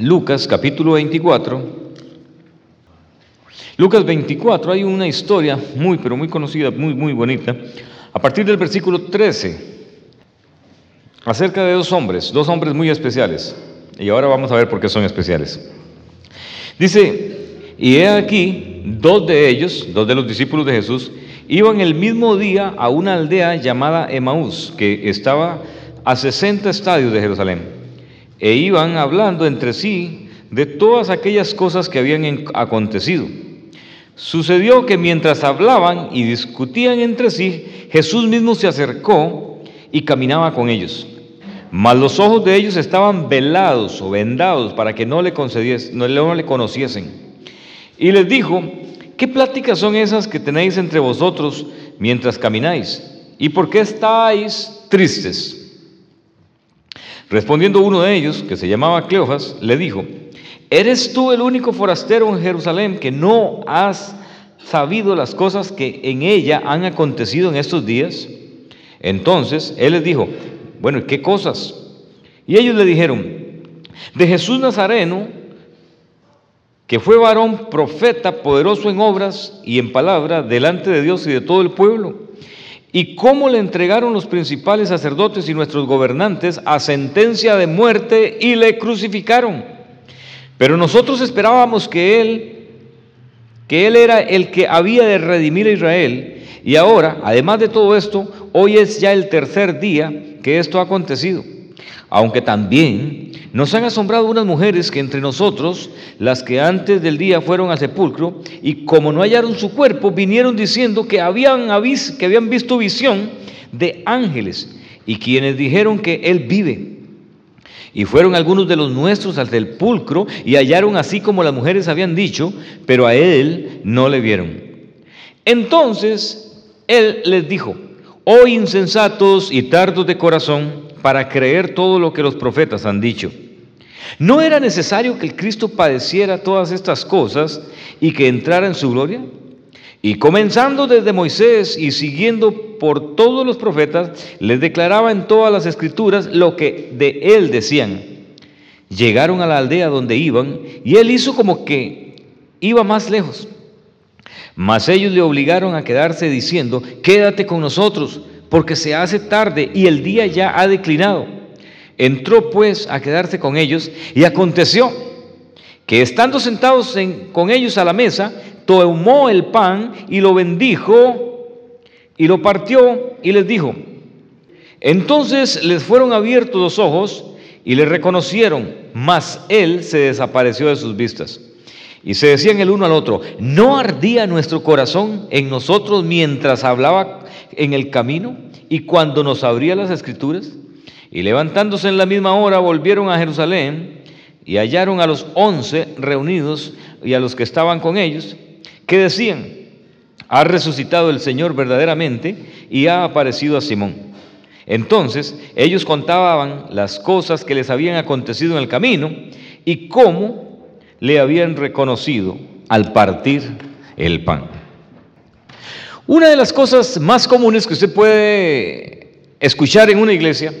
Lucas capítulo 24. Lucas 24 hay una historia muy, pero muy conocida, muy, muy bonita, a partir del versículo 13, acerca de dos hombres, dos hombres muy especiales. Y ahora vamos a ver por qué son especiales. Dice, y he aquí, dos de ellos, dos de los discípulos de Jesús, iban el mismo día a una aldea llamada Emaús, que estaba a 60 estadios de Jerusalén, e iban hablando entre sí de todas aquellas cosas que habían acontecido. Sucedió que mientras hablaban y discutían entre sí, Jesús mismo se acercó y caminaba con ellos. Mas los ojos de ellos estaban velados o vendados para que no le, no, no le conociesen. Y les dijo, ¿qué pláticas son esas que tenéis entre vosotros mientras camináis? ¿Y por qué estáis tristes? Respondiendo uno de ellos, que se llamaba Cleofas, le dijo, ¿eres tú el único forastero en Jerusalén que no has sabido las cosas que en ella han acontecido en estos días? Entonces él les dijo, bueno, ¿y qué cosas? Y ellos le dijeron, de Jesús Nazareno, que fue varón profeta, poderoso en obras y en palabra, delante de Dios y de todo el pueblo, y cómo le entregaron los principales sacerdotes y nuestros gobernantes a sentencia de muerte y le crucificaron. Pero nosotros esperábamos que él, que él era el que había de redimir a Israel, y ahora, además de todo esto, hoy es ya el tercer día que esto ha acontecido. Aunque también nos han asombrado unas mujeres que entre nosotros, las que antes del día fueron al sepulcro, y como no hallaron su cuerpo, vinieron diciendo que habían, que habían visto visión de ángeles, y quienes dijeron que Él vive. Y fueron algunos de los nuestros al sepulcro y hallaron así como las mujeres habían dicho, pero a Él no le vieron. Entonces Él les dijo, oh insensatos y tardos de corazón, para creer todo lo que los profetas han dicho. ¿No era necesario que el Cristo padeciera todas estas cosas y que entrara en su gloria? Y comenzando desde Moisés y siguiendo por todos los profetas, les declaraba en todas las escrituras lo que de él decían. Llegaron a la aldea donde iban y él hizo como que iba más lejos. Mas ellos le obligaron a quedarse diciendo, quédate con nosotros porque se hace tarde y el día ya ha declinado. Entró pues a quedarse con ellos y aconteció que estando sentados con ellos a la mesa, tomó el pan y lo bendijo y lo partió y les dijo. Entonces les fueron abiertos los ojos y le reconocieron, mas él se desapareció de sus vistas. Y se decían el uno al otro, ¿no ardía nuestro corazón en nosotros mientras hablaba en el camino y cuando nos abría las escrituras? Y levantándose en la misma hora volvieron a Jerusalén y hallaron a los once reunidos y a los que estaban con ellos, que decían, ha resucitado el Señor verdaderamente y ha aparecido a Simón. Entonces ellos contaban las cosas que les habían acontecido en el camino y cómo le habían reconocido al partir el pan. Una de las cosas más comunes que usted puede escuchar en una iglesia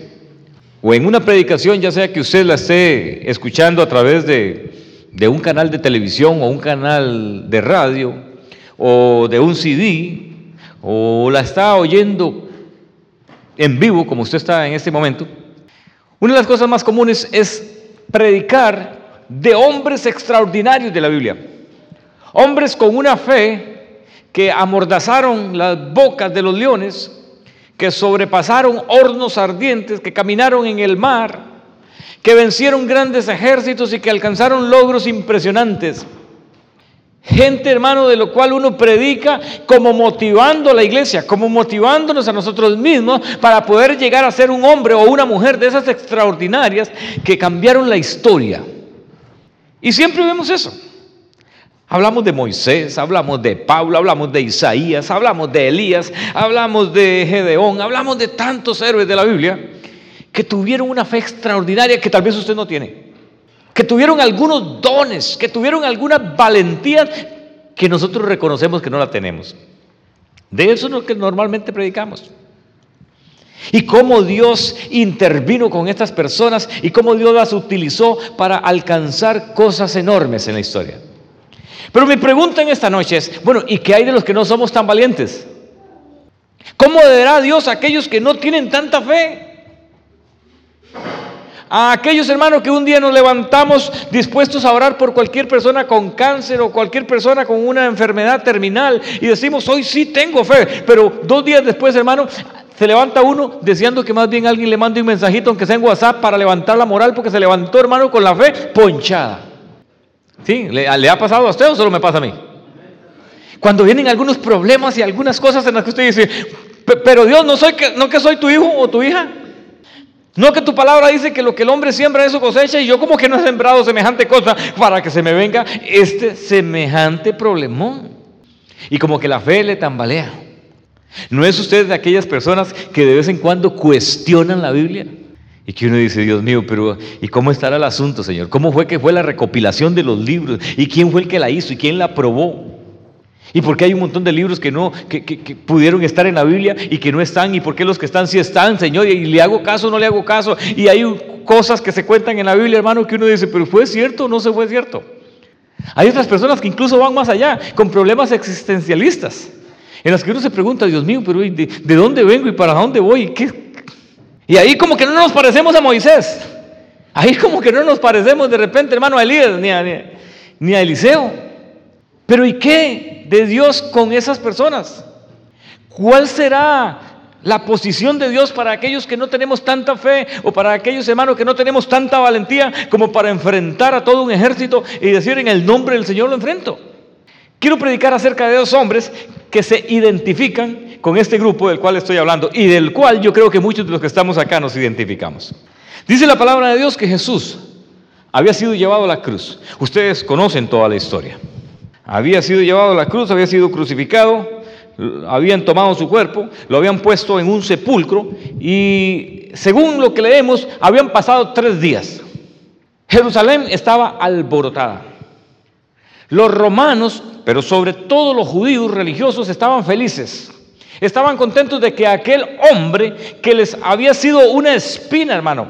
o en una predicación, ya sea que usted la esté escuchando a través de, un canal de televisión o un canal de radio o de un CD o la está oyendo en vivo como usted está en este momento, una de las cosas más comunes es predicar de hombres extraordinarios de la Biblia. Hombres con una fe que amordazaron las bocas de los leones, que sobrepasaron hornos ardientes, que caminaron en el mar, que vencieron grandes ejércitos y que alcanzaron logros impresionantes. Gente, hermano, de lo cual uno predica como motivando a la iglesia, como motivándonos a nosotros mismos para poder llegar a ser un hombre o una mujer de esas extraordinarias que cambiaron la historia. Y siempre vemos eso. Hablamos de Moisés, hablamos de Pablo, hablamos de Isaías, hablamos de Elías, hablamos de Gedeón, hablamos de tantos héroes de la Biblia que tuvieron una fe extraordinaria que tal vez usted no tiene, que tuvieron algunos dones, que tuvieron alguna valentía que nosotros reconocemos que no la tenemos. De eso es lo que normalmente predicamos. Y cómo Dios intervino con estas personas y cómo Dios las utilizó para alcanzar cosas enormes en la historia. Pero mi pregunta en esta noche es, bueno, ¿y qué hay de los que no somos tan valientes? ¿Cómo dará Dios a aquellos que no tienen tanta fe? A aquellos hermanos que un día nos levantamos dispuestos a orar por cualquier persona con cáncer o cualquier persona con una enfermedad terminal y decimos, hoy sí tengo fe, pero dos días después, hermano, se levanta uno deseando que más bien alguien le mande un mensajito, aunque sea en WhatsApp, para levantar la moral, porque se levantó, hermano, con la fe ponchada. ¿Sí? ¿Le, ha pasado a usted o solo me pasa a mí? Cuando vienen algunos problemas y algunas cosas en las que usted dice, pero Dios, no, soy que, no que soy tu hijo o tu hija. No que tu palabra dice que lo que el hombre siembra eso cosecha y yo como que no he sembrado semejante cosa para que se me venga este semejante problemón. Y como que la fe le tambalea. ¿No es usted de aquellas personas que de vez en cuando cuestionan la Biblia? Y que uno dice, Dios mío, pero ¿y cómo estará el asunto, Señor? ¿Cómo fue que fue la recopilación de los libros? ¿Y quién fue el que la hizo? ¿Y quién la aprobó? ¿Y por qué hay un montón de libros que no, que, pudieron estar en la Biblia y que no están? ¿Y por qué los que están sí están, Señor? ¿Y le hago caso o no le hago caso? Y hay cosas que se cuentan en la Biblia, hermano, que uno dice, pero ¿fue cierto o no se fue cierto? Hay otras personas que incluso van más allá, con problemas existencialistas. En las que uno se pregunta, Dios mío, pero ¿de, dónde vengo y para dónde voy? Y ahí como que no nos parecemos a Moisés. Ahí como que no nos parecemos de repente, hermano, a Elías ni a, ni a Eliseo. Pero ¿y qué de Dios con esas personas? ¿Cuál será la posición de Dios para aquellos que no tenemos tanta fe o para aquellos hermanos que no tenemos tanta valentía como para enfrentar a todo un ejército y decir en el nombre del Señor lo enfrento? Quiero predicar acerca de dos hombres que se identifican con este grupo del cual estoy hablando y del cual yo creo que muchos de los que estamos acá nos identificamos. Dice la palabra de Dios que Jesús había sido llevado a la cruz. Ustedes conocen toda la historia. Había sido llevado a la cruz, había sido crucificado, habían tomado su cuerpo, lo habían puesto en un sepulcro y según lo que leemos, habían pasado tres días. Jerusalén estaba alborotada. Los romanos pero sobre todo los judíos religiosos estaban felices. Estaban contentos de que aquel hombre que les había sido una espina, hermano,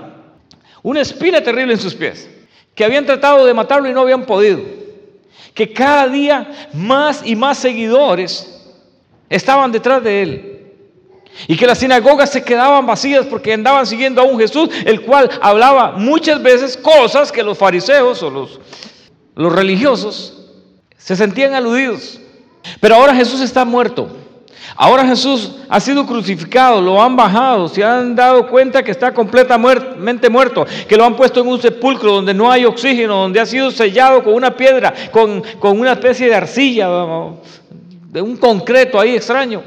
una espina terrible en sus pies, que habían tratado de matarlo y no habían podido, que cada día más y más seguidores estaban detrás de él. Y que las sinagogas se quedaban vacías porque andaban siguiendo a un Jesús, el cual hablaba muchas veces cosas que los fariseos o los, los religiosos se sentían aludidos. Pero ahora Jesús está muerto. Ahora Jesús ha sido crucificado, lo han bajado, se han dado cuenta que está completamente muerto, que lo han puesto en un sepulcro donde no hay oxígeno, donde ha sido sellado con una piedra, con, con una especie de arcilla, de un concreto ahí extraño,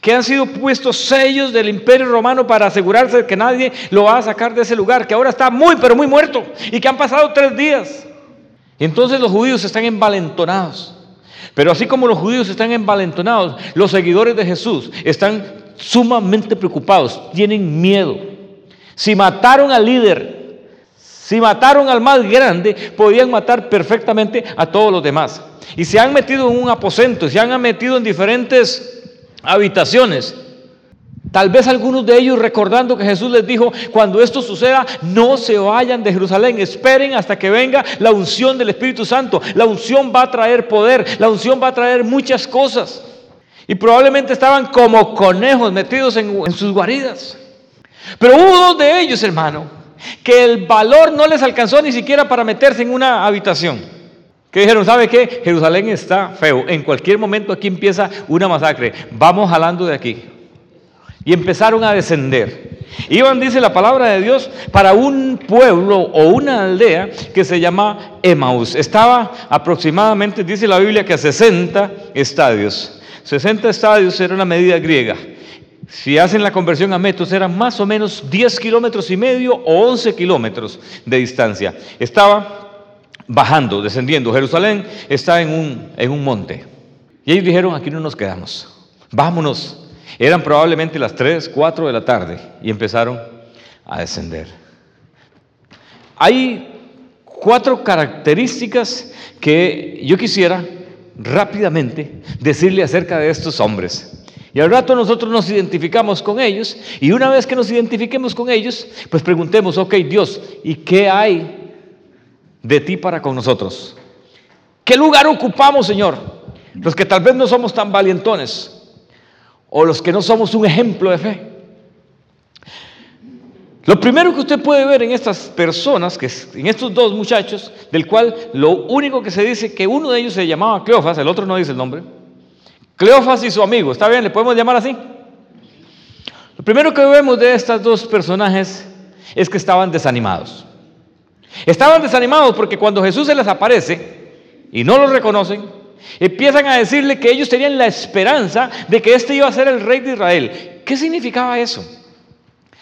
que han sido puestos sellos del imperio romano para asegurarse de que nadie lo va a sacar de ese lugar, que ahora está muy, pero muy muerto, y que han pasado tres días. Y entonces los judíos están envalentonados. Pero así como los judíos están envalentonados, los seguidores de Jesús están sumamente preocupados, tienen miedo. Si mataron al líder, si mataron al más grande, podían matar perfectamente a todos los demás. Y se han metido en un aposento, se han metido en diferentes habitaciones Tal vez algunos de ellos recordando que Jesús les dijo, cuando esto suceda, no se vayan de Jerusalén, esperen hasta que venga la unción del Espíritu Santo. La unción va a traer poder, la unción va a traer muchas cosas. Y probablemente estaban como conejos metidos en, sus guaridas. Pero hubo dos de ellos, hermano, que el valor no les alcanzó ni siquiera para meterse en una habitación. Que dijeron, ¿sabe qué? Jerusalén está feo. En cualquier momento aquí empieza una masacre. Vamos jalando de aquí y empezaron a descender. Iban, dice la palabra de Dios, para un pueblo o una aldea que se llama Emaús. Estaba aproximadamente, dice la Biblia, que a 60 estadios. 60 estadios era una medida griega. Si hacen la conversión a metros, eran más o menos 10 kilómetros y medio o 11 kilómetros de distancia. Estaba bajando, descendiendo. Jerusalén está en un, en un monte. Y ellos dijeron, aquí no nos quedamos. Vámonos eran probablemente las 3, 4 de la tarde y empezaron a descender. Hay cuatro características que yo quisiera rápidamente decirle acerca de estos hombres Y al rato nosotros nos identificamos con ellos y una vez que nos identifiquemos con ellos, pues preguntemos, ok Dios, ¿y qué hay de ti para con nosotros? ¿Qué lugar ocupamos, Señor? Los que tal vez no somos tan valientones o los que no somos un ejemplo de fe. Lo primero que usted puede ver en estas personas, que en estos dos muchachos, del cual lo único que se dice que uno de ellos se llamaba Cleofas, el otro no dice el nombre. Cleofas y su amigo, ¿está bien? ¿Le podemos llamar así? Lo primero que vemos de estos dos personajes es que estaban desanimados. Estaban desanimados porque cuando Jesús se les aparece y no lo reconocen, empiezan a decirle que ellos tenían la esperanza de que este iba a ser el rey de Israel. ¿Qué significaba eso?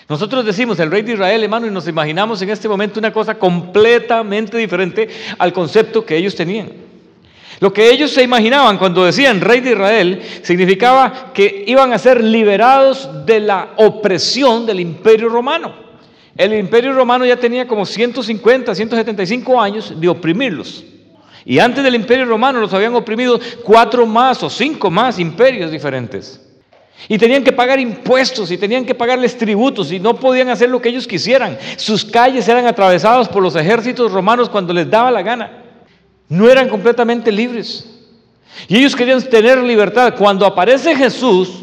Nosotros decimos el rey de Israel, hermano, y nos imaginamos en este momento una cosa completamente diferente al concepto que ellos tenían. Lo que ellos se imaginaban cuando decían rey de Israel significaba que iban a ser liberados de la opresión del imperio romano. El imperio romano ya tenía como 150, 175 años de oprimirlos. Y antes del imperio romano los habían oprimido cuatro más o cinco más imperios diferentes. Y tenían que pagar impuestos y tenían que pagarles tributos y no podían hacer lo que ellos quisieran. Sus calles eran atravesadas por los ejércitos romanos cuando les daba la gana. No eran completamente libres. Y ellos querían tener libertad. Cuando aparece Jesús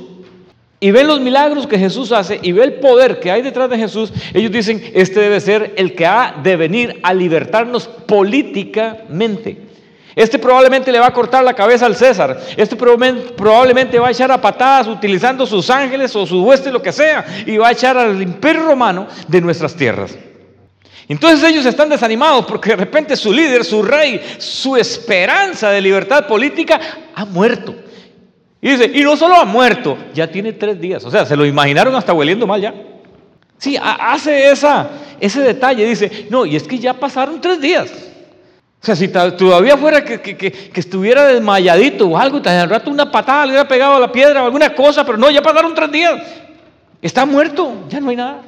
y ven los milagros que Jesús hace y ve el poder que hay detrás de Jesús, ellos dicen, este debe ser el que ha de venir a libertarnos políticamente. Este probablemente le va a cortar la cabeza al César. Este probablemente va a echar a patadas utilizando sus ángeles o su hueste, lo que sea, y va a echar al imperio romano de nuestras tierras. Entonces ellos están desanimados porque de repente su líder, su rey, su esperanza de libertad política ha muerto. Y dice, y no solo ha muerto, ya tiene tres días. O sea, se lo imaginaron hasta hueliendo mal ya. Sí, hace esa, ese detalle. Dice, no, y es que ya pasaron tres días. O sea, si todavía fuera que, estuviera desmayadito o algo, al rato una patada le hubiera pegado a la piedra o alguna cosa, pero no, ya pasaron tres días. Está muerto, ya no hay nada.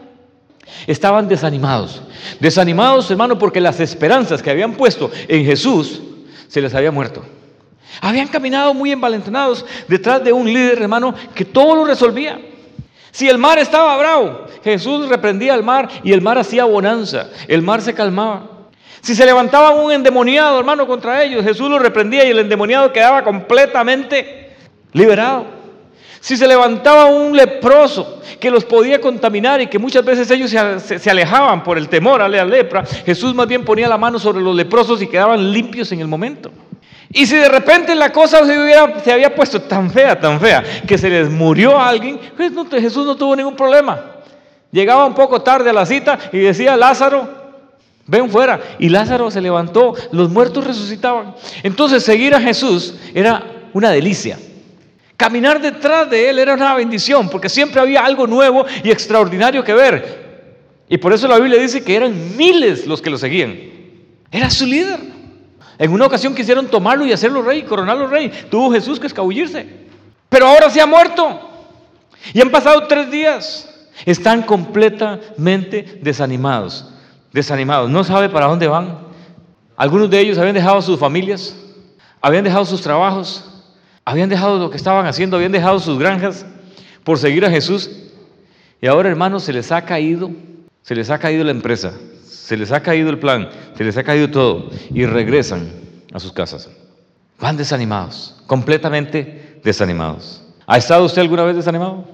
Estaban desanimados. Desanimados, hermano, porque las esperanzas que habían puesto en Jesús se les había muerto. Habían caminado muy envalentonados detrás de un líder, hermano, que todo lo resolvía. Si el mar estaba bravo, Jesús reprendía al mar y el mar hacía bonanza, el mar se calmaba. Si se levantaba un endemoniado, hermano, contra ellos, Jesús los reprendía y el endemoniado quedaba completamente liberado. Si se levantaba un leproso que los podía contaminar y que muchas veces ellos se, alejaban por el temor a la lepra, Jesús más bien ponía la mano sobre los leprosos y quedaban limpios en el momento. Y si de repente la cosa se, había puesto tan fea, tan fea, que se les murió a alguien, pues Jesús no tuvo ningún problema. Llegaba un poco tarde a la cita y decía, Lázaro, Ven fuera. Y Lázaro se levantó, los muertos resucitaban. Entonces seguir a Jesús era una delicia. Caminar detrás de Él era una bendición, porque siempre había algo nuevo y extraordinario que ver. Y por eso la Biblia dice que eran miles los que lo seguían. Era su líder. En una ocasión quisieron tomarlo y hacerlo rey, coronarlo rey. Tuvo Jesús que escabullirse. Pero ahora se ha muerto. Y han pasado tres días. Están completamente desanimados desanimados, no sabe para dónde van. Algunos de ellos habían dejado sus familias, habían dejado sus trabajos, habían dejado lo que estaban haciendo, habían dejado sus granjas por seguir a Jesús. Y ahora, hermanos, se les ha caído, se les ha caído la empresa, se les ha caído el plan, se les ha caído todo y regresan a sus casas. Van desanimados, completamente desanimados. ¿Ha estado usted alguna vez desanimado?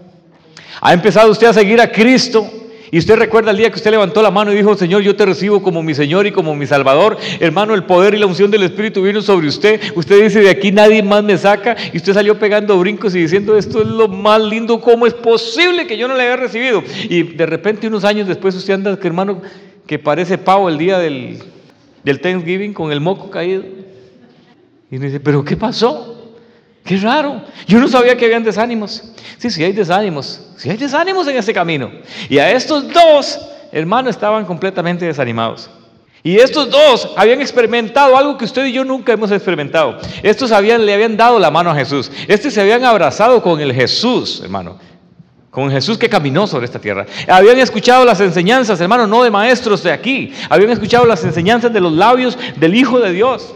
¿Ha empezado usted a seguir a Cristo y usted recuerda el día que usted levantó la mano y dijo, Señor, yo te recibo como mi Señor y como mi Salvador. Hermano, el poder y la unción del Espíritu vino sobre usted. Usted dice, de aquí nadie más me saca. Y usted salió pegando brincos y diciendo, esto es lo más lindo, ¿cómo es posible que yo no le haya recibido? Y de repente unos años después usted anda, hermano, que parece pavo el día del, del Thanksgiving con el moco caído. Y me dice, ¿pero qué pasó? Qué raro. Yo no sabía que habían desánimos. Sí, sí hay desánimos. Sí hay desánimos en ese camino. Y a estos dos hermanos estaban completamente desanimados. Y estos dos habían experimentado algo que usted y yo nunca hemos experimentado. Estos habían, le habían dado la mano a Jesús. Estos se habían abrazado con el Jesús, hermano. Con Jesús que caminó sobre esta tierra. Habían escuchado las enseñanzas, hermano, no de maestros de aquí. Habían escuchado las enseñanzas de los labios del Hijo de Dios.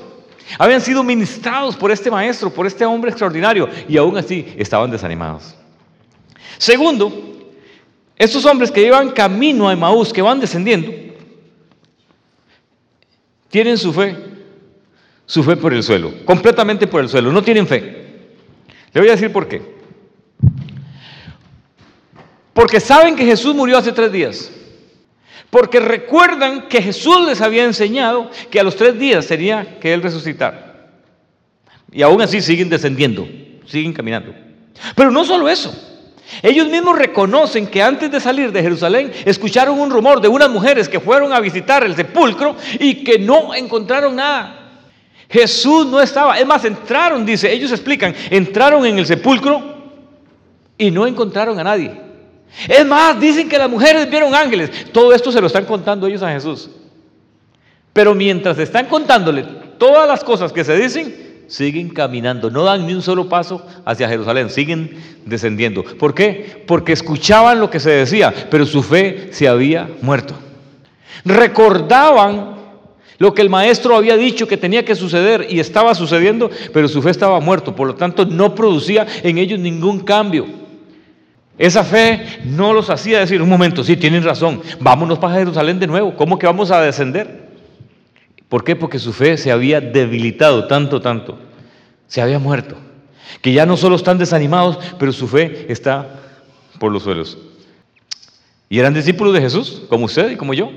Habían sido ministrados por este maestro, por este hombre extraordinario, y aún así estaban desanimados. Segundo, estos hombres que llevan camino a Emaús, que van descendiendo, tienen su fe, su fe por el suelo, completamente por el suelo, no tienen fe. Le voy a decir por qué. Porque saben que Jesús murió hace tres días. Porque recuerdan que Jesús les había enseñado que a los tres días sería que Él resucitara. Y aún así siguen descendiendo, siguen caminando. Pero no solo eso. Ellos mismos reconocen que antes de salir de Jerusalén escucharon un rumor de unas mujeres que fueron a visitar el sepulcro y que no encontraron nada. Jesús no estaba. Es más, entraron, dice, ellos explican, entraron en el sepulcro y no encontraron a nadie. Es más, dicen que las mujeres vieron ángeles. Todo esto se lo están contando ellos a Jesús. Pero mientras están contándole todas las cosas que se dicen, siguen caminando, no dan ni un solo paso hacia Jerusalén, siguen descendiendo. ¿Por qué? Porque escuchaban lo que se decía, pero su fe se había muerto. Recordaban lo que el maestro había dicho que tenía que suceder y estaba sucediendo, pero su fe estaba muerto, por lo tanto no producía en ellos ningún cambio. Esa fe no los hacía decir, un momento, sí, tienen razón, vámonos para Jerusalén de nuevo, ¿cómo que vamos a descender? ¿Por qué? Porque su fe se había debilitado tanto, tanto. Se había muerto. Que ya no solo están desanimados, pero su fe está por los suelos. Y eran discípulos de Jesús, como usted y como yo.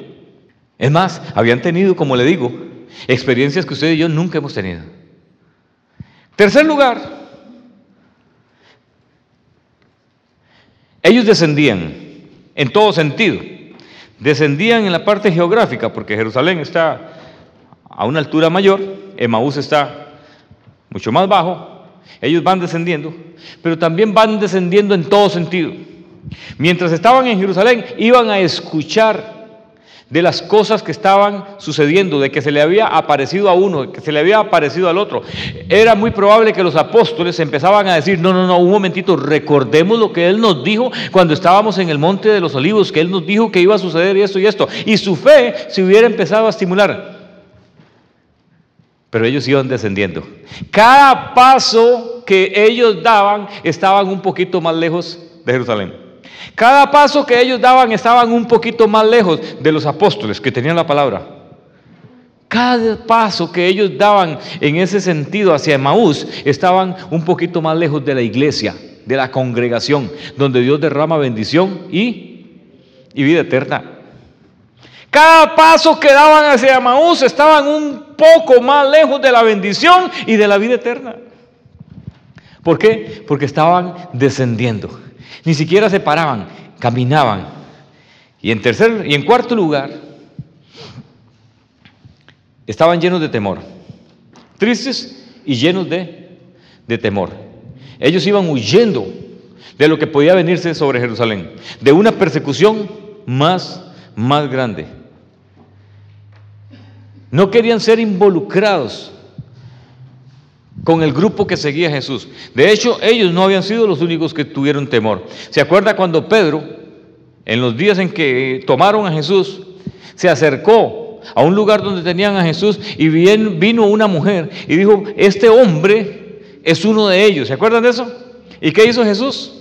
Es más, habían tenido, como le digo, experiencias que usted y yo nunca hemos tenido. Tercer lugar, ellos descendían en todo sentido. Descendían en la parte geográfica, porque Jerusalén está a una altura mayor, Emaús está mucho más bajo, ellos van descendiendo, pero también van descendiendo en todo sentido. Mientras estaban en Jerusalén, iban a escuchar de las cosas que estaban sucediendo, de que se le había aparecido a uno, de que se le había aparecido al otro. Era muy probable que los apóstoles empezaban a decir, no, no, no, un momentito, recordemos lo que Él nos dijo cuando estábamos en el Monte de los Olivos, que Él nos dijo que iba a suceder esto y esto. Y su fe se hubiera empezado a estimular. Pero ellos iban descendiendo. Cada paso que ellos daban estaban un poquito más lejos de Jerusalén. Cada paso que ellos daban estaban un poquito más lejos de los apóstoles que tenían la palabra. Cada paso que ellos daban en ese sentido hacia Maús estaban un poquito más lejos de la iglesia, de la congregación, donde Dios derrama bendición y, y vida eterna. Cada paso que daban hacia Maús estaban un poco más lejos de la bendición y de la vida eterna. ¿Por qué? Porque estaban descendiendo. Ni siquiera se paraban, caminaban. Y en tercer y en cuarto lugar, estaban llenos de temor. Tristes y llenos de, de temor. Ellos iban huyendo de lo que podía venirse sobre Jerusalén, de una persecución más, más grande. No querían ser involucrados con el grupo que seguía a Jesús. De hecho, ellos no habían sido los únicos que tuvieron temor. ¿Se acuerda cuando Pedro, en los días en que tomaron a Jesús, se acercó a un lugar donde tenían a Jesús y bien, vino una mujer y dijo, este hombre es uno de ellos. ¿Se acuerdan de eso? ¿Y qué hizo Jesús?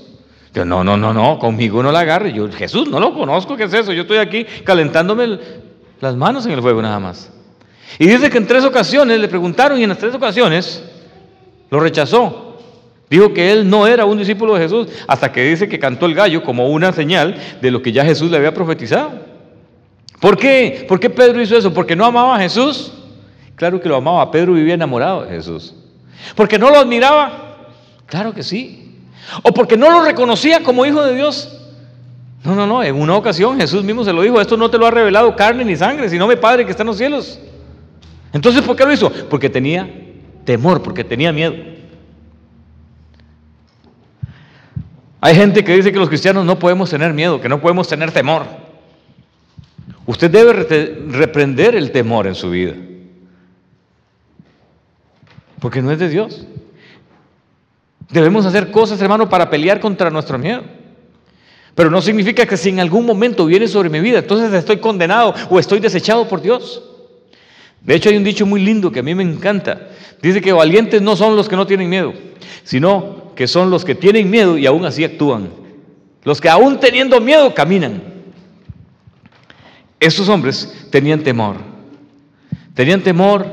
Yo, no, no, no, no, conmigo no la agarre. Yo, Jesús, no lo conozco, ¿qué es eso? Yo estoy aquí calentándome las manos en el fuego nada más. Y dice que en tres ocasiones le preguntaron y en las tres ocasiones lo rechazó. Dijo que él no era un discípulo de Jesús hasta que dice que cantó el gallo como una señal de lo que ya Jesús le había profetizado. ¿Por qué? ¿Por qué Pedro hizo eso? ¿Porque no amaba a Jesús? Claro que lo amaba. Pedro vivía enamorado de Jesús. ¿Porque no lo admiraba? Claro que sí. ¿O porque no lo reconocía como hijo de Dios? No, no, no. En una ocasión Jesús mismo se lo dijo. Esto no te lo ha revelado carne ni sangre, sino mi Padre que está en los cielos. Entonces, ¿por qué lo hizo? Porque tenía temor, porque tenía miedo. Hay gente que dice que los cristianos no podemos tener miedo, que no podemos tener temor. Usted debe reprender el temor en su vida. Porque no es de Dios. Debemos hacer cosas, hermano, para pelear contra nuestro miedo. Pero no significa que si en algún momento viene sobre mi vida, entonces estoy condenado o estoy desechado por Dios. De hecho, hay un dicho muy lindo que a mí me encanta. Dice que valientes no son los que no tienen miedo, sino que son los que tienen miedo y aún así actúan. Los que aún teniendo miedo caminan. Estos hombres tenían temor. Tenían temor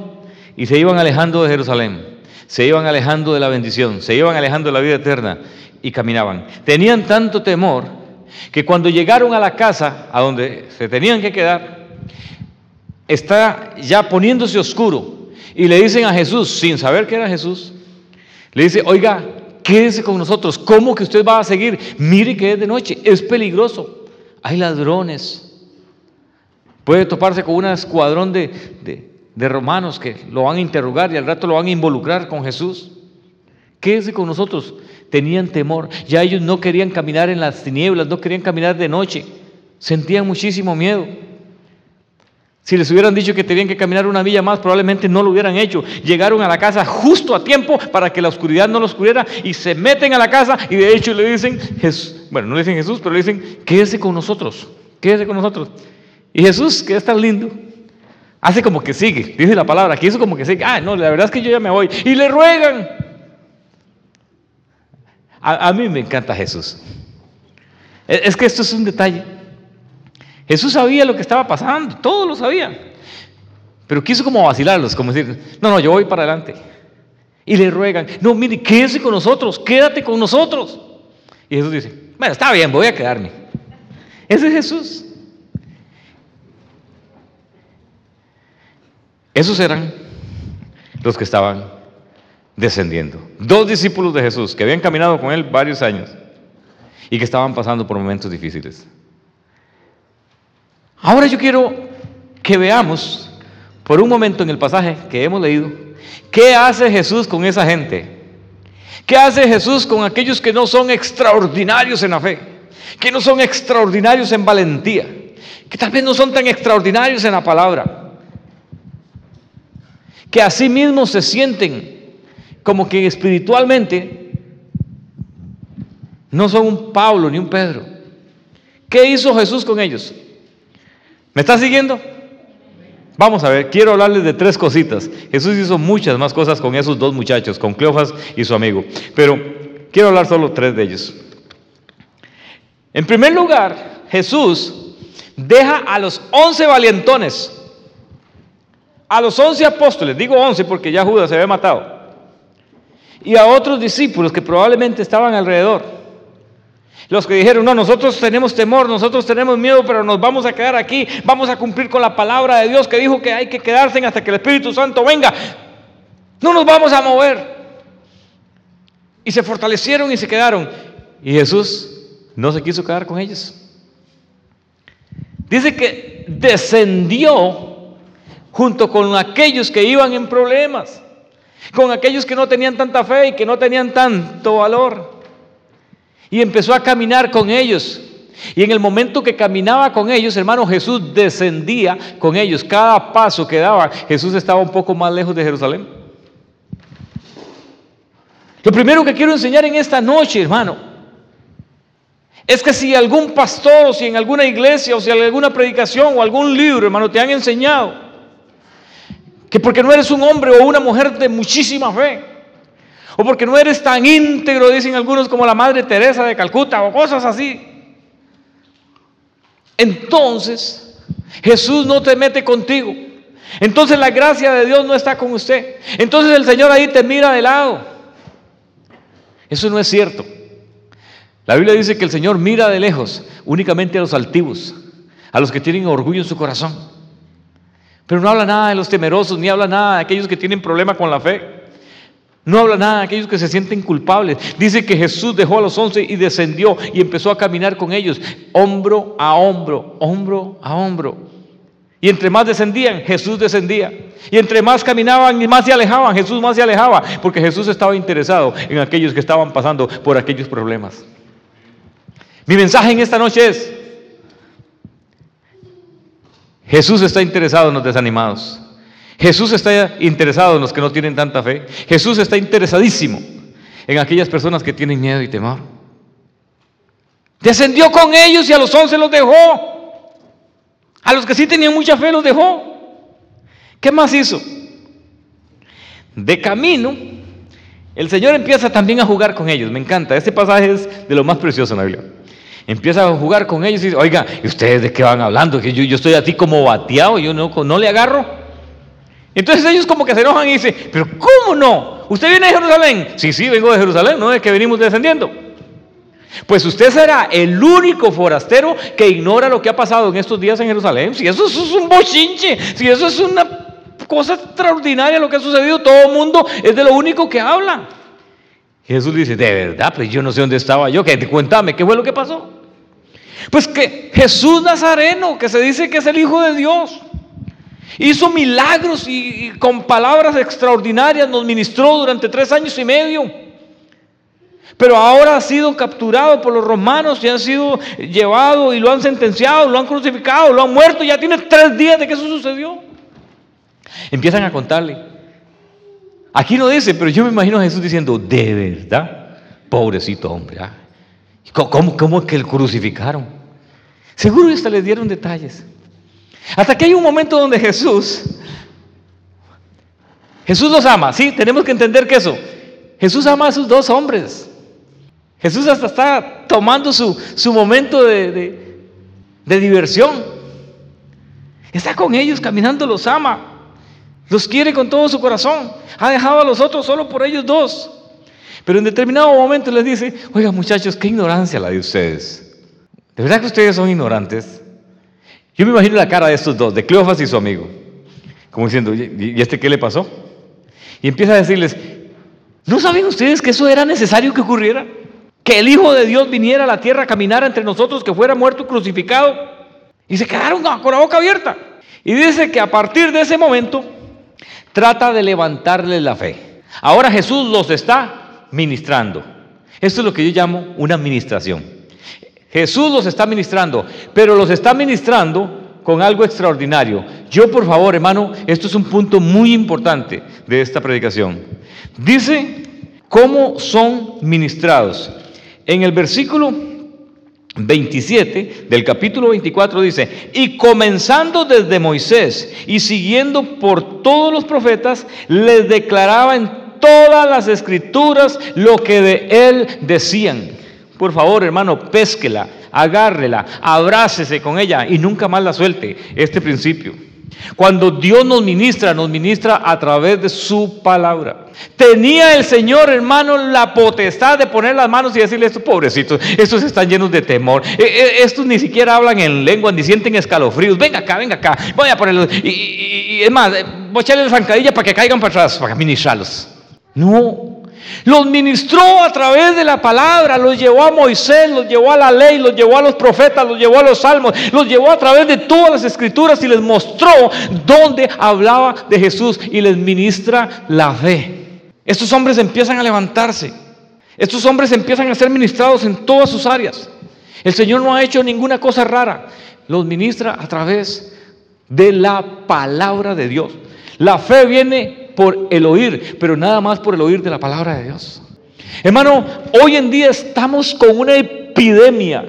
y se iban alejando de Jerusalén. Se iban alejando de la bendición. Se iban alejando de la vida eterna y caminaban. Tenían tanto temor que cuando llegaron a la casa a donde se tenían que quedar, está ya poniéndose oscuro y le dicen a Jesús, sin saber que era Jesús, le dice, oiga, quédese con nosotros, ¿cómo que usted va a seguir? Mire que es de noche, es peligroso, hay ladrones, puede toparse con un escuadrón de, de, romanos que lo van a interrogar y al rato lo van a involucrar con Jesús. Quédese con nosotros. Tenían temor, ya ellos no querían caminar en las tinieblas, no querían caminar de noche, sentían muchísimo miedo. Si les hubieran dicho que tenían que caminar una milla más, probablemente no lo hubieran hecho. Llegaron a la casa justo a tiempo para que la oscuridad no los cubriera y se meten a la casa y de hecho le dicen, Jesús, bueno, no le dicen Jesús, pero le dicen, quédese con nosotros, quédese con nosotros. Y Jesús, que es tan lindo, hace como que sigue, dice la palabra, que hizo como que sigue. Ah, no, la verdad es que yo ya me voy. Y le ruegan. A, a mí me encanta Jesús. Es que esto es un detalle. Jesús sabía lo que estaba pasando, todos lo sabían. Pero quiso como vacilarlos, como decir, no, no, yo voy para adelante. Y le ruegan, no, mire, quédese con nosotros, quédate con nosotros. Y Jesús dice, bueno, está bien, voy a quedarme. Ese es Jesús. Esos eran los que estaban descendiendo. Dos discípulos de Jesús que habían caminado con él varios años y que estaban pasando por momentos difíciles. Ahora yo quiero que veamos por un momento en el pasaje que hemos leído, ¿qué hace Jesús con esa gente? ¿Qué hace Jesús con aquellos que no son extraordinarios en la fe? Que no son extraordinarios en valentía, que tal vez no son tan extraordinarios en la palabra, que a sí mismos se sienten como que espiritualmente no son un Pablo ni un Pedro. ¿Qué hizo Jesús con ellos? ¿Me está siguiendo? Vamos a ver, quiero hablarles de tres cositas. Jesús hizo muchas más cosas con esos dos muchachos, con Cleofas y su amigo, pero quiero hablar solo tres de ellos. En primer lugar, Jesús deja a los once valientones, a los once apóstoles, digo once porque ya Judas se había matado, y a otros discípulos que probablemente estaban alrededor. Los que dijeron, no, nosotros tenemos temor, nosotros tenemos miedo, pero nos vamos a quedar aquí, vamos a cumplir con la palabra de Dios que dijo que hay que quedarse hasta que el Espíritu Santo venga. No nos vamos a mover. Y se fortalecieron y se quedaron. Y Jesús no se quiso quedar con ellos. Dice que descendió junto con aquellos que iban en problemas, con aquellos que no tenían tanta fe y que no tenían tanto valor y empezó a caminar con ellos. Y en el momento que caminaba con ellos, hermano, Jesús descendía con ellos. Cada paso que daba, Jesús estaba un poco más lejos de Jerusalén. Lo primero que quiero enseñar en esta noche, hermano, es que si algún pastor o si en alguna iglesia o si en alguna predicación o algún libro, hermano, te han enseñado que porque no eres un hombre o una mujer de muchísima fe, o porque no eres tan íntegro, dicen algunos, como la Madre Teresa de Calcuta o cosas así. Entonces, Jesús no te mete contigo. Entonces la gracia de Dios no está con usted. Entonces el Señor ahí te mira de lado. Eso no es cierto. La Biblia dice que el Señor mira de lejos únicamente a los altivos, a los que tienen orgullo en su corazón. Pero no habla nada de los temerosos, ni habla nada de aquellos que tienen problema con la fe. No habla nada de aquellos que se sienten culpables. Dice que Jesús dejó a los once y descendió y empezó a caminar con ellos, hombro a hombro, hombro a hombro. Y entre más descendían, Jesús descendía. Y entre más caminaban y más se alejaban, Jesús más se alejaba, porque Jesús estaba interesado en aquellos que estaban pasando por aquellos problemas. Mi mensaje en esta noche es, Jesús está interesado en los desanimados. Jesús está interesado en los que no tienen tanta fe. Jesús está interesadísimo en aquellas personas que tienen miedo y temor. Descendió con ellos y a los once los dejó. A los que sí tenían mucha fe los dejó. ¿Qué más hizo? De camino, el Señor empieza también a jugar con ellos. Me encanta. Este pasaje es de lo más precioso en la Biblia. Empieza a jugar con ellos y dice, oiga, ¿y ustedes de qué van hablando? Que yo, estoy a ti como bateado, yo no le agarro. Entonces ellos como que se enojan y dicen, pero ¿cómo no? ¿Usted viene de Jerusalén? Sí, sí, vengo de Jerusalén, no es que venimos descendiendo. Pues usted será el único forastero que ignora lo que ha pasado en estos días en Jerusalén. Si eso, es un bochinche, si eso es una cosa extraordinaria lo que ha sucedido, todo el mundo es de lo único que habla. Jesús dice, de verdad, pues yo no sé dónde estaba yo, que cuéntame, ¿qué fue lo que pasó? Pues que Jesús Nazareno, que se dice que es el Hijo de Dios, hizo milagros y, con palabras extraordinarias nos ministró durante tres años y medio. Pero ahora ha sido capturado por los romanos y han sido llevado y lo han sentenciado, lo han crucificado, lo han muerto. Ya tiene tres días de que eso sucedió. Empiezan a contarle. Aquí no dice, pero yo me imagino a Jesús diciendo, de verdad, pobrecito hombre. ¿ah? ¿Cómo, ¿Cómo es que lo crucificaron? Seguro hasta les dieron detalles. Hasta que hay un momento donde Jesús, Jesús los ama, sí, tenemos que entender que eso, Jesús ama a esos dos hombres. Jesús hasta está tomando su, momento de, de diversión. Está con ellos caminando, los ama. Los quiere con todo su corazón. Ha dejado a los otros solo por ellos dos. Pero en determinado momento les dice, oiga muchachos, qué ignorancia la de ustedes. ¿De verdad que ustedes son ignorantes? Yo me imagino la cara de estos dos, de Cleofas y su amigo. Como diciendo, ¿y este qué le pasó? Y empieza a decirles, ¿no saben ustedes que eso era necesario que ocurriera? que el Hijo de Dios viniera a la tierra, caminara entre nosotros, que fuera muerto y crucificado. Y se quedaron con la boca abierta. Y dice que a partir de ese momento trata de levantarles la fe. Ahora Jesús los está ministrando. Esto es lo que yo llamo una administración. Jesús los está ministrando, pero los está ministrando con algo extraordinario. Yo, por favor, hermano, esto es un punto muy importante de esta predicación. Dice cómo son ministrados. En el versículo 27 del capítulo 24 dice, y comenzando desde Moisés y siguiendo por todos los profetas, les declaraba en todas las escrituras lo que de él decían. Por favor, hermano, pésquela, agárrela, abrácese con ella y nunca más la suelte. Este principio. Cuando Dios nos ministra, nos ministra a través de su palabra. Tenía el Señor, hermano, la potestad de poner las manos y decirle esto, pobrecitos, estos están llenos de temor. E, e, estos ni siquiera hablan en lengua, ni sienten escalofríos. Venga acá, venga acá. Voy a ponerlos. Y, es más, voy a echarle la zancadilla para que caigan para atrás, para ministrarlos. No, los ministró a través de la palabra, los llevó a Moisés, los llevó a la ley, los llevó a los profetas, los llevó a los salmos, los llevó a través de todas las escrituras y les mostró dónde hablaba de Jesús y les ministra la fe. Estos hombres empiezan a levantarse, estos hombres empiezan a ser ministrados en todas sus áreas. El Señor no ha hecho ninguna cosa rara, los ministra a través de la palabra de Dios. La fe viene por el oír, pero nada más por el oír de la palabra de Dios. Hermano, hoy en día estamos con una epidemia,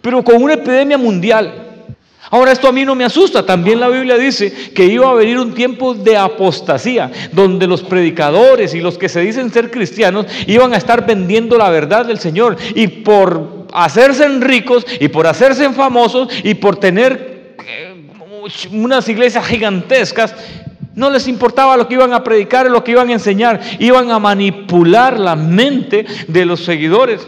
pero con una epidemia mundial. Ahora esto a mí no me asusta, también la Biblia dice que iba a venir un tiempo de apostasía, donde los predicadores y los que se dicen ser cristianos iban a estar vendiendo la verdad del Señor y por hacerse ricos y por hacerse famosos y por tener eh, unas iglesias gigantescas, no les importaba lo que iban a predicar, lo que iban a enseñar. Iban a manipular la mente de los seguidores.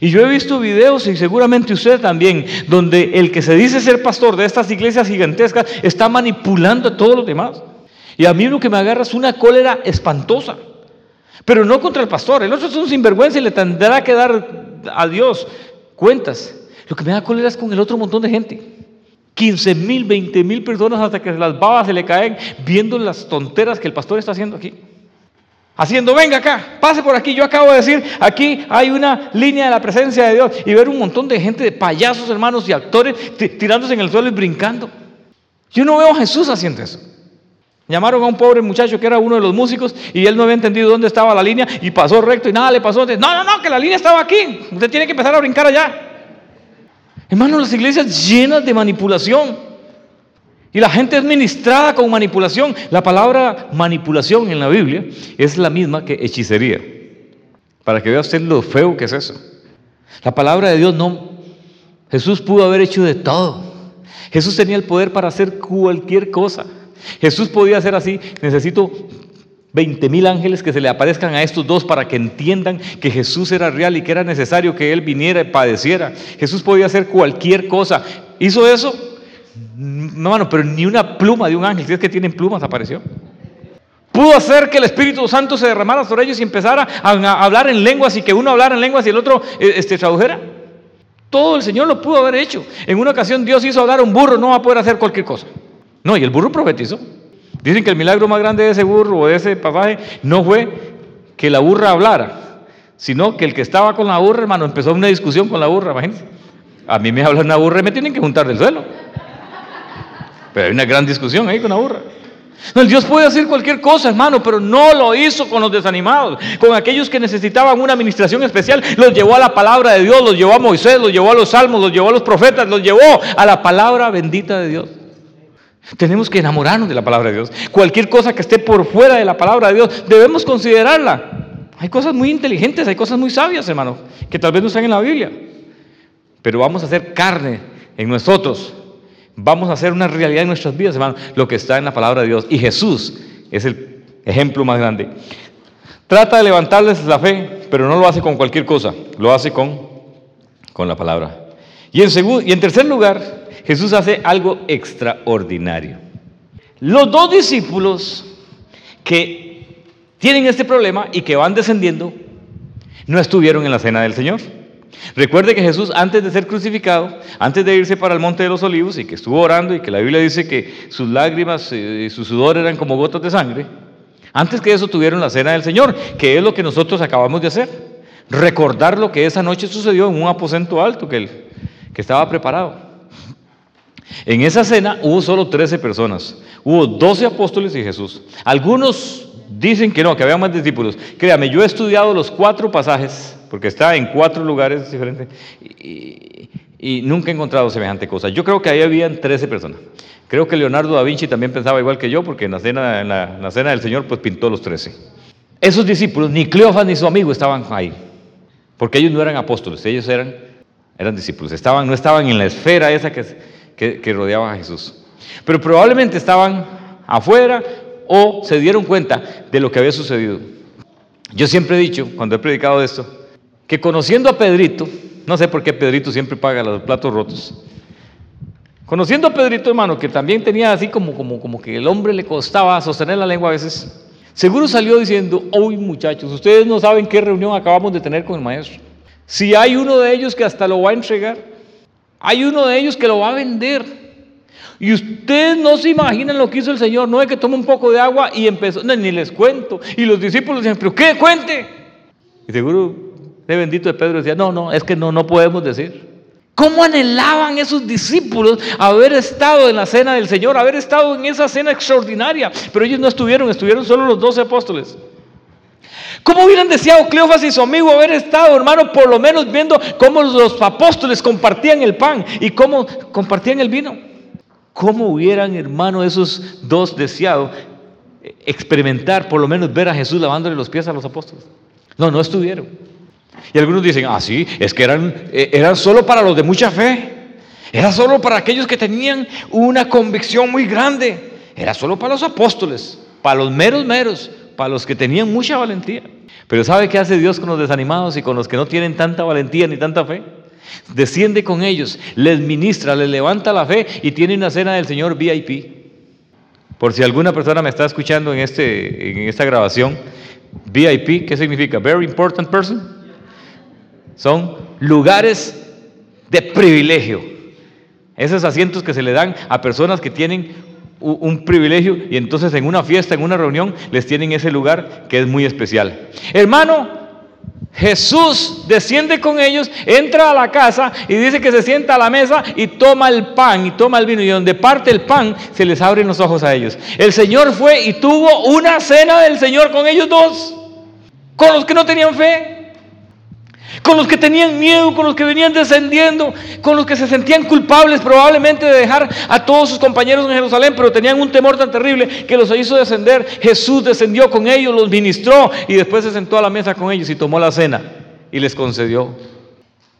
Y yo he visto videos, y seguramente usted también, donde el que se dice ser pastor de estas iglesias gigantescas está manipulando a todos los demás. Y a mí lo que me agarra es una cólera espantosa. Pero no contra el pastor. El otro es un sinvergüenza y le tendrá que dar a Dios cuentas. Lo que me da cólera es con el otro montón de gente. 15 mil, 20 mil personas hasta que las babas se le caen viendo las tonteras que el pastor está haciendo aquí. Haciendo, venga acá, pase por aquí. Yo acabo de decir, aquí hay una línea de la presencia de Dios. Y ver un montón de gente, de payasos, hermanos y actores tirándose en el suelo y brincando. Yo no veo a Jesús haciendo eso. Llamaron a un pobre muchacho que era uno de los músicos y él no había entendido dónde estaba la línea y pasó recto y nada le pasó. No, no, no, que la línea estaba aquí. Usted tiene que empezar a brincar allá. Hermanos, las iglesias llenas de manipulación. Y la gente es ministrada con manipulación. La palabra manipulación en la Biblia es la misma que hechicería. Para que vea usted lo feo que es eso. La palabra de Dios no, Jesús pudo haber hecho de todo. Jesús tenía el poder para hacer cualquier cosa. Jesús podía hacer así, necesito 20 mil ángeles que se le aparezcan a estos dos para que entiendan que Jesús era real y que era necesario que Él viniera y padeciera. Jesús podía hacer cualquier cosa. ¿Hizo eso? No, mano, pero ni una pluma de un ángel, si es que tienen plumas, apareció. Pudo hacer que el Espíritu Santo se derramara sobre ellos y empezara a, hablar en lenguas y que uno hablara en lenguas y el otro eh, este, tradujera. Todo el Señor lo pudo haber hecho. En una ocasión Dios hizo hablar a un burro, no va a poder hacer cualquier cosa. No, y el burro profetizó. Dicen que el milagro más grande de ese burro o de ese pasaje no fue que la burra hablara, sino que el que estaba con la burra, hermano, empezó una discusión con la burra, imagínense. A mí me habla una burra y me tienen que juntar del suelo. Pero hay una gran discusión ahí con la burra. Dios puede hacer cualquier cosa, hermano, pero no lo hizo con los desanimados, con aquellos que necesitaban una administración especial. Los llevó a la palabra de Dios, los llevó a Moisés, los llevó a los salmos, los llevó a los profetas, los llevó a la palabra bendita de Dios. Tenemos que enamorarnos de la palabra de Dios. Cualquier cosa que esté por fuera de la palabra de Dios, debemos considerarla. Hay cosas muy inteligentes, hay cosas muy sabias, hermano, que tal vez no están en la Biblia. Pero vamos a hacer carne en nosotros Vamos a hacer una realidad en nuestras vidas, hermano, lo que está en la palabra de Dios. Y Jesús es el ejemplo más grande. Trata de levantarles la fe, pero no lo hace con cualquier cosa, lo hace con, con la palabra. Y en, y en tercer lugar, Jesús hace algo extraordinario. Los dos discípulos que tienen este problema y que van descendiendo, no estuvieron en la cena del Señor. Recuerde que Jesús antes de ser crucificado, antes de irse para el monte de los olivos y que estuvo orando y que la Biblia dice que sus lágrimas y su sudor eran como gotas de sangre, antes que eso tuvieron la cena del Señor, que es lo que nosotros acabamos de hacer. Recordar lo que esa noche sucedió en un aposento alto que, que estaba preparado. En esa cena hubo solo 13 personas. Hubo 12 apóstoles y Jesús. Algunos dicen que no, que había más discípulos. Créame, yo he estudiado los cuatro pasajes porque está en cuatro lugares diferentes y, nunca he encontrado semejante cosa. Yo creo que ahí habían 13 personas. Creo que Leonardo da Vinci también pensaba igual que yo, porque en la cena, en la, cena del Señor pues pintó los 13. Esos discípulos, ni Cleofas ni su amigo estaban ahí, porque ellos no eran apóstoles, ellos eran, eran discípulos, estaban, no estaban en la esfera esa que, que, que rodeaba a Jesús. Pero probablemente estaban afuera o se dieron cuenta de lo que había sucedido. Yo siempre he dicho, cuando he predicado esto, que conociendo a Pedrito, no sé por qué Pedrito siempre paga los platos rotos, conociendo a Pedrito, hermano, que también tenía así como, como, como que el hombre le costaba sostener la lengua a veces, seguro salió diciendo, uy muchachos, ustedes no saben qué reunión acabamos de tener con el maestro. Si hay uno de ellos que hasta lo va a entregar, hay uno de ellos que lo va a vender. Y ustedes no se imaginan lo que hizo el Señor, no es que toma un poco de agua y empezó, ni les cuento. Y los discípulos decían, pero ¿qué cuente? Y seguro de bendito de Pedro decía, no, no, es que no, no podemos decir. ¿Cómo anhelaban esos discípulos haber estado en la cena del Señor, haber estado en esa cena extraordinaria? Pero ellos no estuvieron, estuvieron solo los doce apóstoles. ¿Cómo hubieran deseado Cleofas y su amigo haber estado, hermano, por lo menos viendo cómo los apóstoles compartían el pan y cómo compartían el vino? ¿Cómo hubieran, hermano, esos dos deseado experimentar, por lo menos ver a Jesús lavándole los pies a los apóstoles? No, no estuvieron. Y algunos dicen, ah, sí, es que eran, eh, eran solo para los de mucha fe. Era solo para aquellos que tenían una convicción muy grande. Era solo para los apóstoles, para los meros meros, para los que tenían mucha valentía. Pero ¿sabe qué hace Dios con los desanimados y con los que no tienen tanta valentía ni tanta fe? Desciende con ellos, les ministra, les levanta la fe y tiene una cena del Señor VIP. Por si alguna persona me está escuchando en, este, en esta grabación, VIP, ¿qué significa? Very important person. Son lugares de privilegio. Esos asientos que se le dan a personas que tienen un privilegio y entonces en una fiesta, en una reunión, les tienen ese lugar que es muy especial. Hermano, Jesús desciende con ellos, entra a la casa y dice que se sienta a la mesa y toma el pan y toma el vino y donde parte el pan se les abren los ojos a ellos. El Señor fue y tuvo una cena del Señor con ellos dos, con los que no tenían fe con los que tenían miedo, con los que venían descendiendo, con los que se sentían culpables probablemente de dejar a todos sus compañeros en Jerusalén, pero tenían un temor tan terrible que los hizo descender. Jesús descendió con ellos, los ministró y después se sentó a la mesa con ellos y tomó la cena y les concedió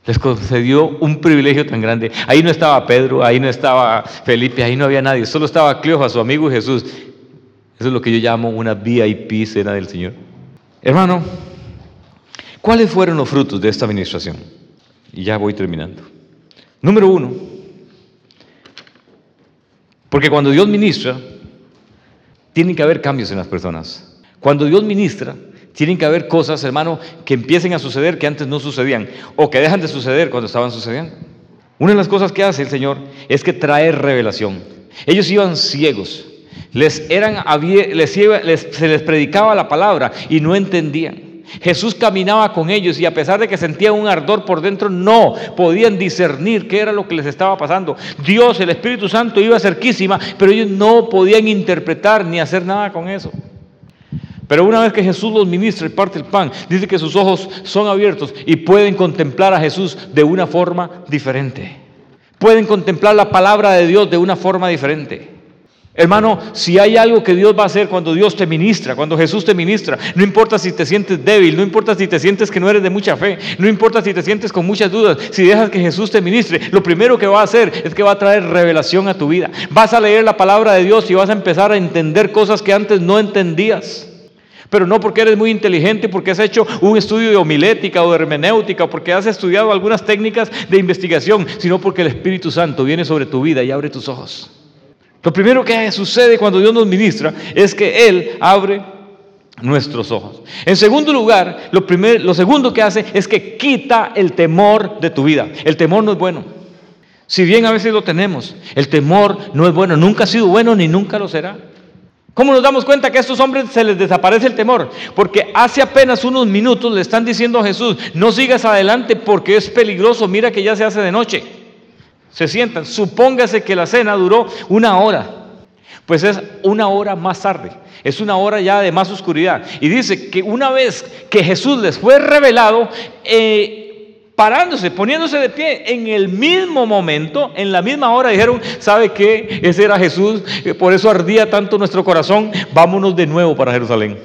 Les concedió un privilegio tan grande. Ahí no estaba Pedro, ahí no estaba Felipe, ahí no había nadie. Solo estaba Cleofas, su amigo Jesús. Eso es lo que yo llamo una VIP cena del Señor. Hermano, ¿cuáles fueron los frutos de esta administración? Y ya voy terminando. Número uno, porque cuando Dios ministra, tienen que haber cambios en las personas. Cuando Dios ministra, tienen que haber cosas, hermano, que empiecen a suceder que antes no sucedían o que dejan de suceder cuando estaban sucediendo. Una de las cosas que hace el Señor es que trae revelación. Ellos iban ciegos, les eran, se les predicaba la palabra y no entendían. Jesús caminaba con ellos y a pesar de que sentían un ardor por dentro, no podían discernir qué era lo que les estaba pasando. Dios, el Espíritu Santo iba cerquísima, pero ellos no podían interpretar ni hacer nada con eso. Pero una vez que Jesús los ministra y parte el pan, dice que sus ojos son abiertos y pueden contemplar a Jesús de una forma diferente. Pueden contemplar la palabra de Dios de una forma diferente. Hermano, si hay algo que Dios va a hacer cuando Dios te ministra, cuando Jesús te ministra, no importa si te sientes débil, no importa si te sientes que no eres de mucha fe, no importa si te sientes con muchas dudas, si dejas que Jesús te ministre, lo primero que va a hacer es que va a traer revelación a tu vida. Vas a leer la palabra de Dios y vas a empezar a entender cosas que antes no entendías. Pero no porque eres muy inteligente, porque has hecho un estudio de homilética o de hermenéutica, porque has estudiado algunas técnicas de investigación, sino porque el Espíritu Santo viene sobre tu vida y abre tus ojos. Lo primero que sucede cuando Dios nos ministra es que Él abre nuestros ojos. En segundo lugar, lo, lo segundo que hace es que quita el temor de tu vida. El temor no es bueno. Si bien a veces lo tenemos, el temor no es bueno, nunca ha sido bueno ni nunca lo será. ¿Cómo nos damos cuenta que a estos hombres se les desaparece el temor? Porque hace apenas unos minutos le están diciendo a Jesús, no sigas adelante porque es peligroso, mira que ya se hace de noche se sientan. Supóngase que la cena duró una hora. Pues es una hora más tarde, es una hora ya de más oscuridad. Y dice que una vez que Jesús les fue revelado, eh, parándose, poniéndose de pie, en el mismo momento, en la misma hora, dijeron, ¿sabe qué? Ese era Jesús, eh, por eso ardía tanto nuestro corazón, vámonos de nuevo para Jerusalén.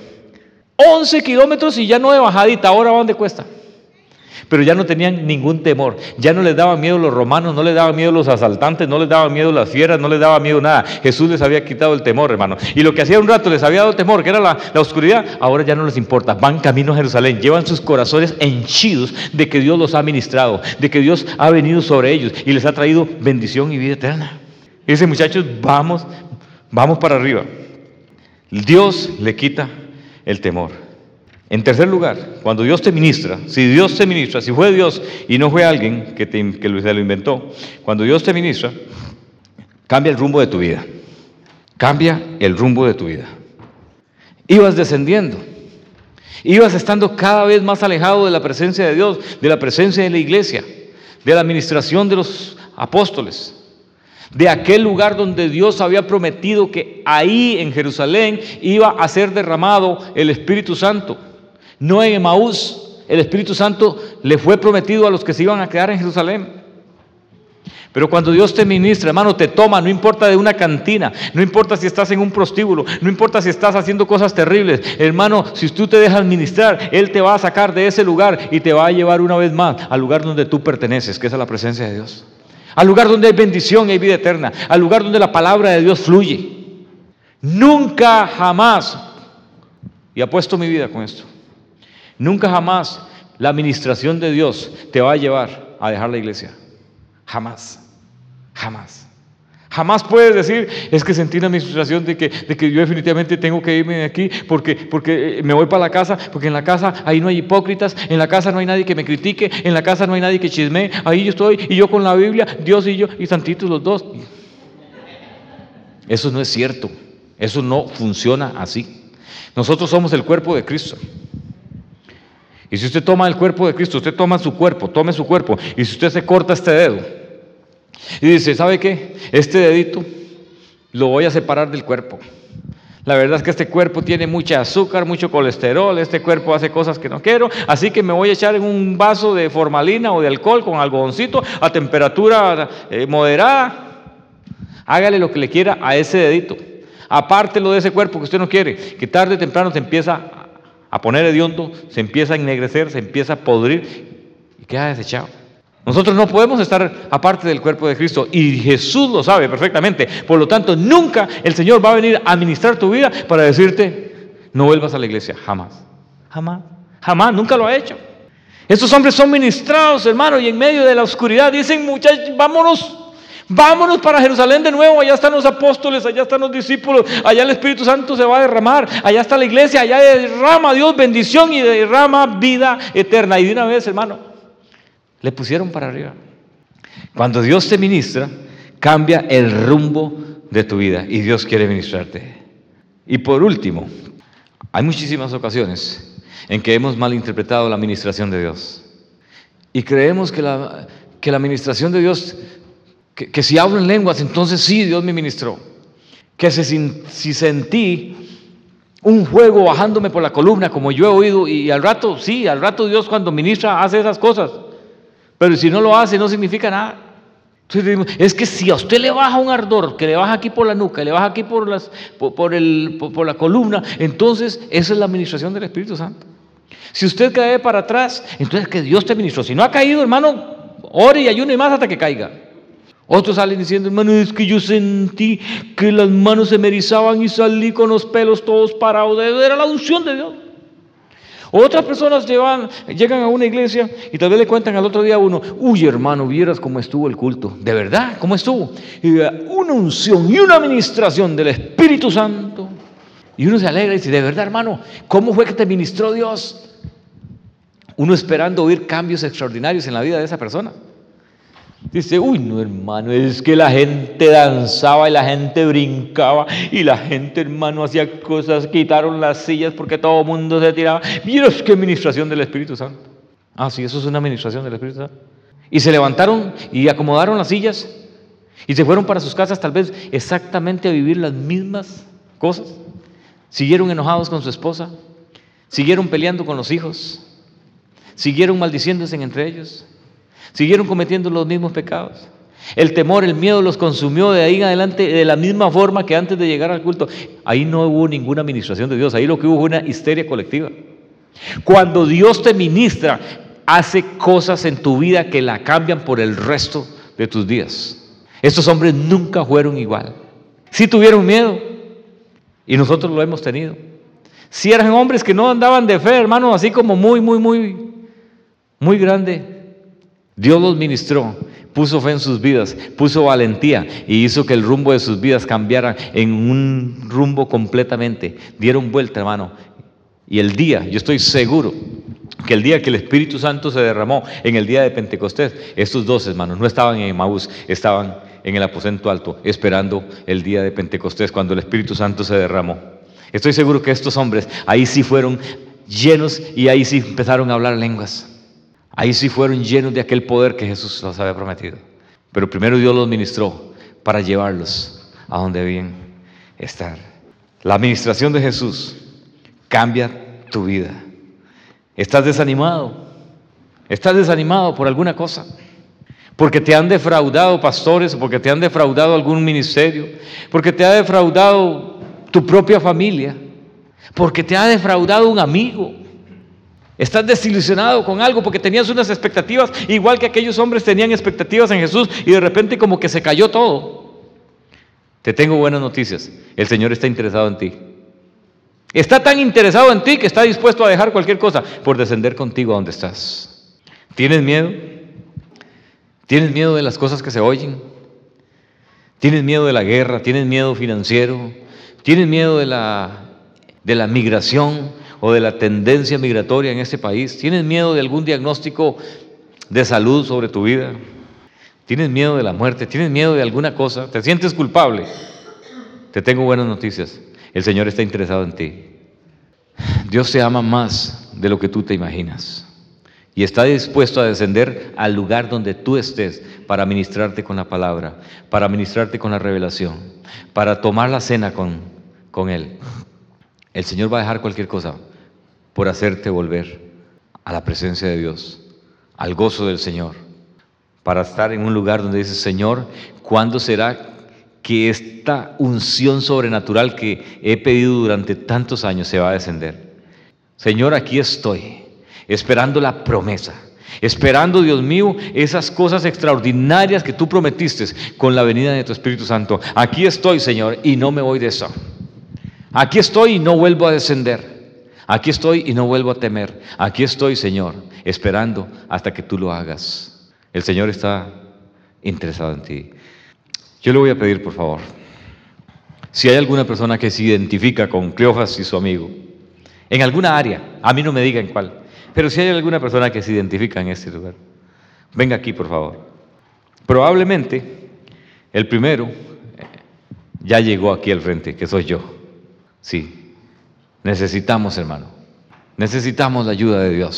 11 kilómetros y ya no de bajadita, ahora va donde cuesta. Pero ya no tenían ningún temor, ya no les daban miedo los romanos, no les daban miedo los asaltantes, no les daban miedo las fieras, no les daba miedo nada. Jesús les había quitado el temor, hermano. Y lo que hacía un rato les había dado temor, que era la, la oscuridad, ahora ya no les importa. Van camino a Jerusalén, llevan sus corazones henchidos de que Dios los ha ministrado, de que Dios ha venido sobre ellos y les ha traído bendición y vida eterna. Y dice, muchachos, vamos, vamos para arriba. Dios le quita el temor. En tercer lugar, cuando Dios te ministra, si Dios te ministra, si fue Dios y no fue alguien que, te, que lo inventó, cuando Dios te ministra, cambia el rumbo de tu vida. Cambia el rumbo de tu vida. Ibas descendiendo. Ibas estando cada vez más alejado de la presencia de Dios, de la presencia de la iglesia, de la administración de los apóstoles, de aquel lugar donde Dios había prometido que ahí en Jerusalén iba a ser derramado el Espíritu Santo. No en Emaús. El Espíritu Santo le fue prometido a los que se iban a quedar en Jerusalén. Pero cuando Dios te ministra, hermano, te toma, no importa de una cantina, no importa si estás en un prostíbulo, no importa si estás haciendo cosas terribles, hermano, si tú te dejas ministrar, Él te va a sacar de ese lugar y te va a llevar una vez más al lugar donde tú perteneces, que es a la presencia de Dios. Al lugar donde hay bendición y hay vida eterna, al lugar donde la palabra de Dios fluye. Nunca, jamás, y apuesto mi vida con esto, Nunca jamás la administración de Dios te va a llevar a dejar la iglesia. Jamás. Jamás. Jamás puedes decir, es que sentí la administración de que, de que yo definitivamente tengo que irme de aquí porque, porque me voy para la casa, porque en la casa ahí no hay hipócritas, en la casa no hay nadie que me critique, en la casa no hay nadie que chisme, ahí yo estoy y yo con la Biblia, Dios y yo, y santitos los dos. Eso no es cierto, eso no funciona así. Nosotros somos el cuerpo de Cristo. Y si usted toma el cuerpo de Cristo, usted toma su cuerpo, tome su cuerpo, y si usted se corta este dedo y dice, ¿sabe qué? Este dedito lo voy a separar del cuerpo. La verdad es que este cuerpo tiene mucha azúcar, mucho colesterol, este cuerpo hace cosas que no quiero, así que me voy a echar en un vaso de formalina o de alcohol con algodoncito a temperatura eh, moderada. Hágale lo que le quiera a ese dedito. Apártelo de ese cuerpo que usted no quiere, que tarde o temprano se empieza a poner hediondo, se empieza a ennegrecer, se empieza a podrir y queda desechado. Nosotros no podemos estar aparte del cuerpo de Cristo y Jesús lo sabe perfectamente. Por lo tanto, nunca el Señor va a venir a administrar tu vida para decirte, no vuelvas a la iglesia, jamás, jamás, jamás, nunca lo ha hecho. Estos hombres son ministrados, hermano, y en medio de la oscuridad dicen, muchachos, vámonos, vámonos para Jerusalén de nuevo, allá están los apóstoles, allá están los discípulos, allá el Espíritu Santo se va a derramar, allá está la iglesia, allá derrama Dios bendición y derrama vida eterna. Y de una vez, hermano, le pusieron para arriba. Cuando Dios te ministra, cambia el rumbo de tu vida y Dios quiere ministrarte. Y por último, hay muchísimas ocasiones en que hemos malinterpretado la administración de Dios. Y creemos que la, que la administración de Dios, que, si hablo en lenguas, entonces sí, Dios me ministró. Que si, si sentí un fuego bajándome por la columna, como yo he oído, y al rato, sí, al rato Dios cuando ministra hace esas cosas. Pero si no lo hace, no significa nada. es que si a usted le baja un ardor, que le baja aquí por la nuca, le baja aquí por, las, por, el, por la columna, entonces esa es la administración del Espíritu Santo. Si usted cae para atrás, entonces que Dios te ministró. Si no ha caído, hermano, ore y ayune más hasta que caiga. Otros salen diciendo, hermano, es que yo sentí que las manos se me erizaban y salí con los pelos todos parados. Era la unción de Dios. Otras personas llegan a una iglesia y tal vez le cuentan al otro día a uno, uy hermano, vieras cómo estuvo el culto. ¿De verdad? ¿Cómo estuvo? Y una unción y una administración del Espíritu Santo. Y uno se alegra y dice, de verdad hermano, ¿cómo fue que te ministró Dios? Uno esperando oír cambios extraordinarios en la vida de esa persona. Dice, uy, no hermano, es que la gente danzaba y la gente brincaba y la gente, hermano, hacía cosas, quitaron las sillas porque todo el mundo se tiraba. Miras qué administración del Espíritu Santo. Ah, sí, eso es una administración del Espíritu Santo. Y se levantaron y acomodaron las sillas y se fueron para sus casas tal vez exactamente a vivir las mismas cosas. Siguieron enojados con su esposa, siguieron peleando con los hijos, siguieron maldiciéndose entre ellos Siguieron cometiendo los mismos pecados. El temor, el miedo los consumió de ahí en adelante de la misma forma que antes de llegar al culto. Ahí no hubo ninguna administración de Dios, ahí lo que hubo fue una histeria colectiva. Cuando Dios te ministra, hace cosas en tu vida que la cambian por el resto de tus días. Estos hombres nunca fueron igual. Sí tuvieron miedo y nosotros lo hemos tenido. Si eran hombres que no andaban de fe, hermano, así como muy, muy, muy, muy grande. Dios los ministró, puso fe en sus vidas, puso valentía y hizo que el rumbo de sus vidas cambiara en un rumbo completamente. Dieron vuelta, hermano. Y el día, yo estoy seguro que el día que el Espíritu Santo se derramó, en el día de Pentecostés, estos dos hermanos no estaban en Emaús, estaban en el aposento alto, esperando el día de Pentecostés, cuando el Espíritu Santo se derramó. Estoy seguro que estos hombres ahí sí fueron llenos y ahí sí empezaron a hablar lenguas. Ahí sí fueron llenos de aquel poder que Jesús les había prometido. Pero primero Dios los ministró para llevarlos a donde debían estar. La administración de Jesús cambia tu vida. ¿Estás desanimado? ¿Estás desanimado por alguna cosa? Porque te han defraudado pastores, porque te han defraudado algún ministerio, porque te ha defraudado tu propia familia, porque te ha defraudado un amigo, Estás desilusionado con algo porque tenías unas expectativas, igual que aquellos hombres tenían expectativas en Jesús y de repente como que se cayó todo. Te tengo buenas noticias. El Señor está interesado en ti. Está tan interesado en ti que está dispuesto a dejar cualquier cosa por descender contigo a donde estás. ¿Tienes miedo? ¿Tienes miedo de las cosas que se oyen? ¿Tienes miedo de la guerra? ¿Tienes miedo financiero? ¿Tienes miedo de la, de la migración? O de la tendencia migratoria en este país? ¿Tienes miedo de algún diagnóstico de salud sobre tu vida? ¿Tienes miedo de la muerte? ¿Tienes miedo de alguna cosa? ¿Te sientes culpable? Te tengo buenas noticias. El Señor está interesado en ti. Dios te ama más de lo que tú te imaginas. Y está dispuesto a descender al lugar donde tú estés para ministrarte con la palabra, para ministrarte con la revelación, para tomar la cena con, con Él. El Señor va a dejar cualquier cosa por hacerte volver a la presencia de Dios, al gozo del Señor, para estar en un lugar donde dices, Señor, ¿cuándo será que esta unción sobrenatural que he pedido durante tantos años se va a descender? Señor, aquí estoy, esperando la promesa, Esperando, Dios mío, esas cosas extraordinarias que tú prometiste con la venida de tu Espíritu Santo. Aquí estoy, Señor, y no me voy de eso. Aquí estoy y no vuelvo a descender. Aquí estoy y no vuelvo a temer. Aquí estoy, Señor, esperando hasta que tú lo hagas. El Señor está interesado en ti. Yo le voy a pedir, por favor, si hay alguna persona que se identifica con Cleofas y su amigo, en alguna área, a mí no me digan cuál, pero si hay alguna persona que se identifica en este lugar, venga aquí, por favor. Probablemente el primero ya llegó aquí al frente, que soy yo. Sí, necesitamos, hermano, necesitamos la ayuda de Dios.